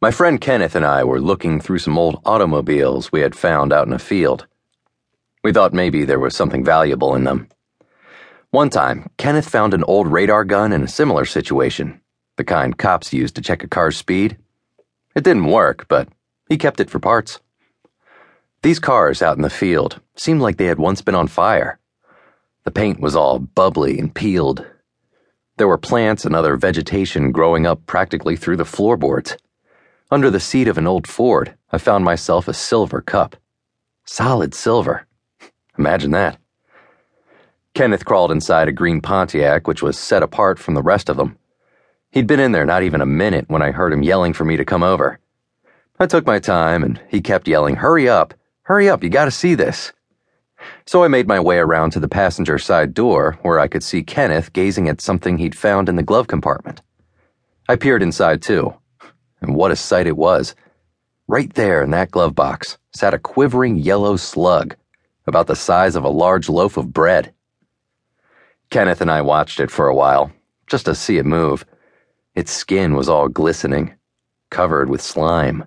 My friend Kenneth and I were looking through some old automobiles we had found out in a field. We thought maybe there was something valuable in them. One time, Kenneth found an old radar gun in a similar situation, the kind cops use to check a car's speed. It didn't work, but he kept it for parts. These cars out in the field seemed like they had once been on fire. The paint was all bubbly and peeled. There were plants and other vegetation growing up practically through the floorboards. Under the seat of an old Ford, I found myself a silver cup. Solid silver. Imagine that. Kenneth crawled inside a green Pontiac, which was set apart from the rest of them. He'd been in there not even a minute when I heard him yelling for me to come over. I took my time, and he kept yelling, Hurry up! Hurry up, you gotta see this. So I made my way around to the passenger side door, where I could see Kenneth gazing at something he'd found in the glove compartment. I peered inside too and what a sight it was. Right there in that glove box sat a quivering yellow slug, about the size of a large loaf of bread. Kenneth and I watched it for a while, just to see it move. Its skin was all glistening, covered with slime.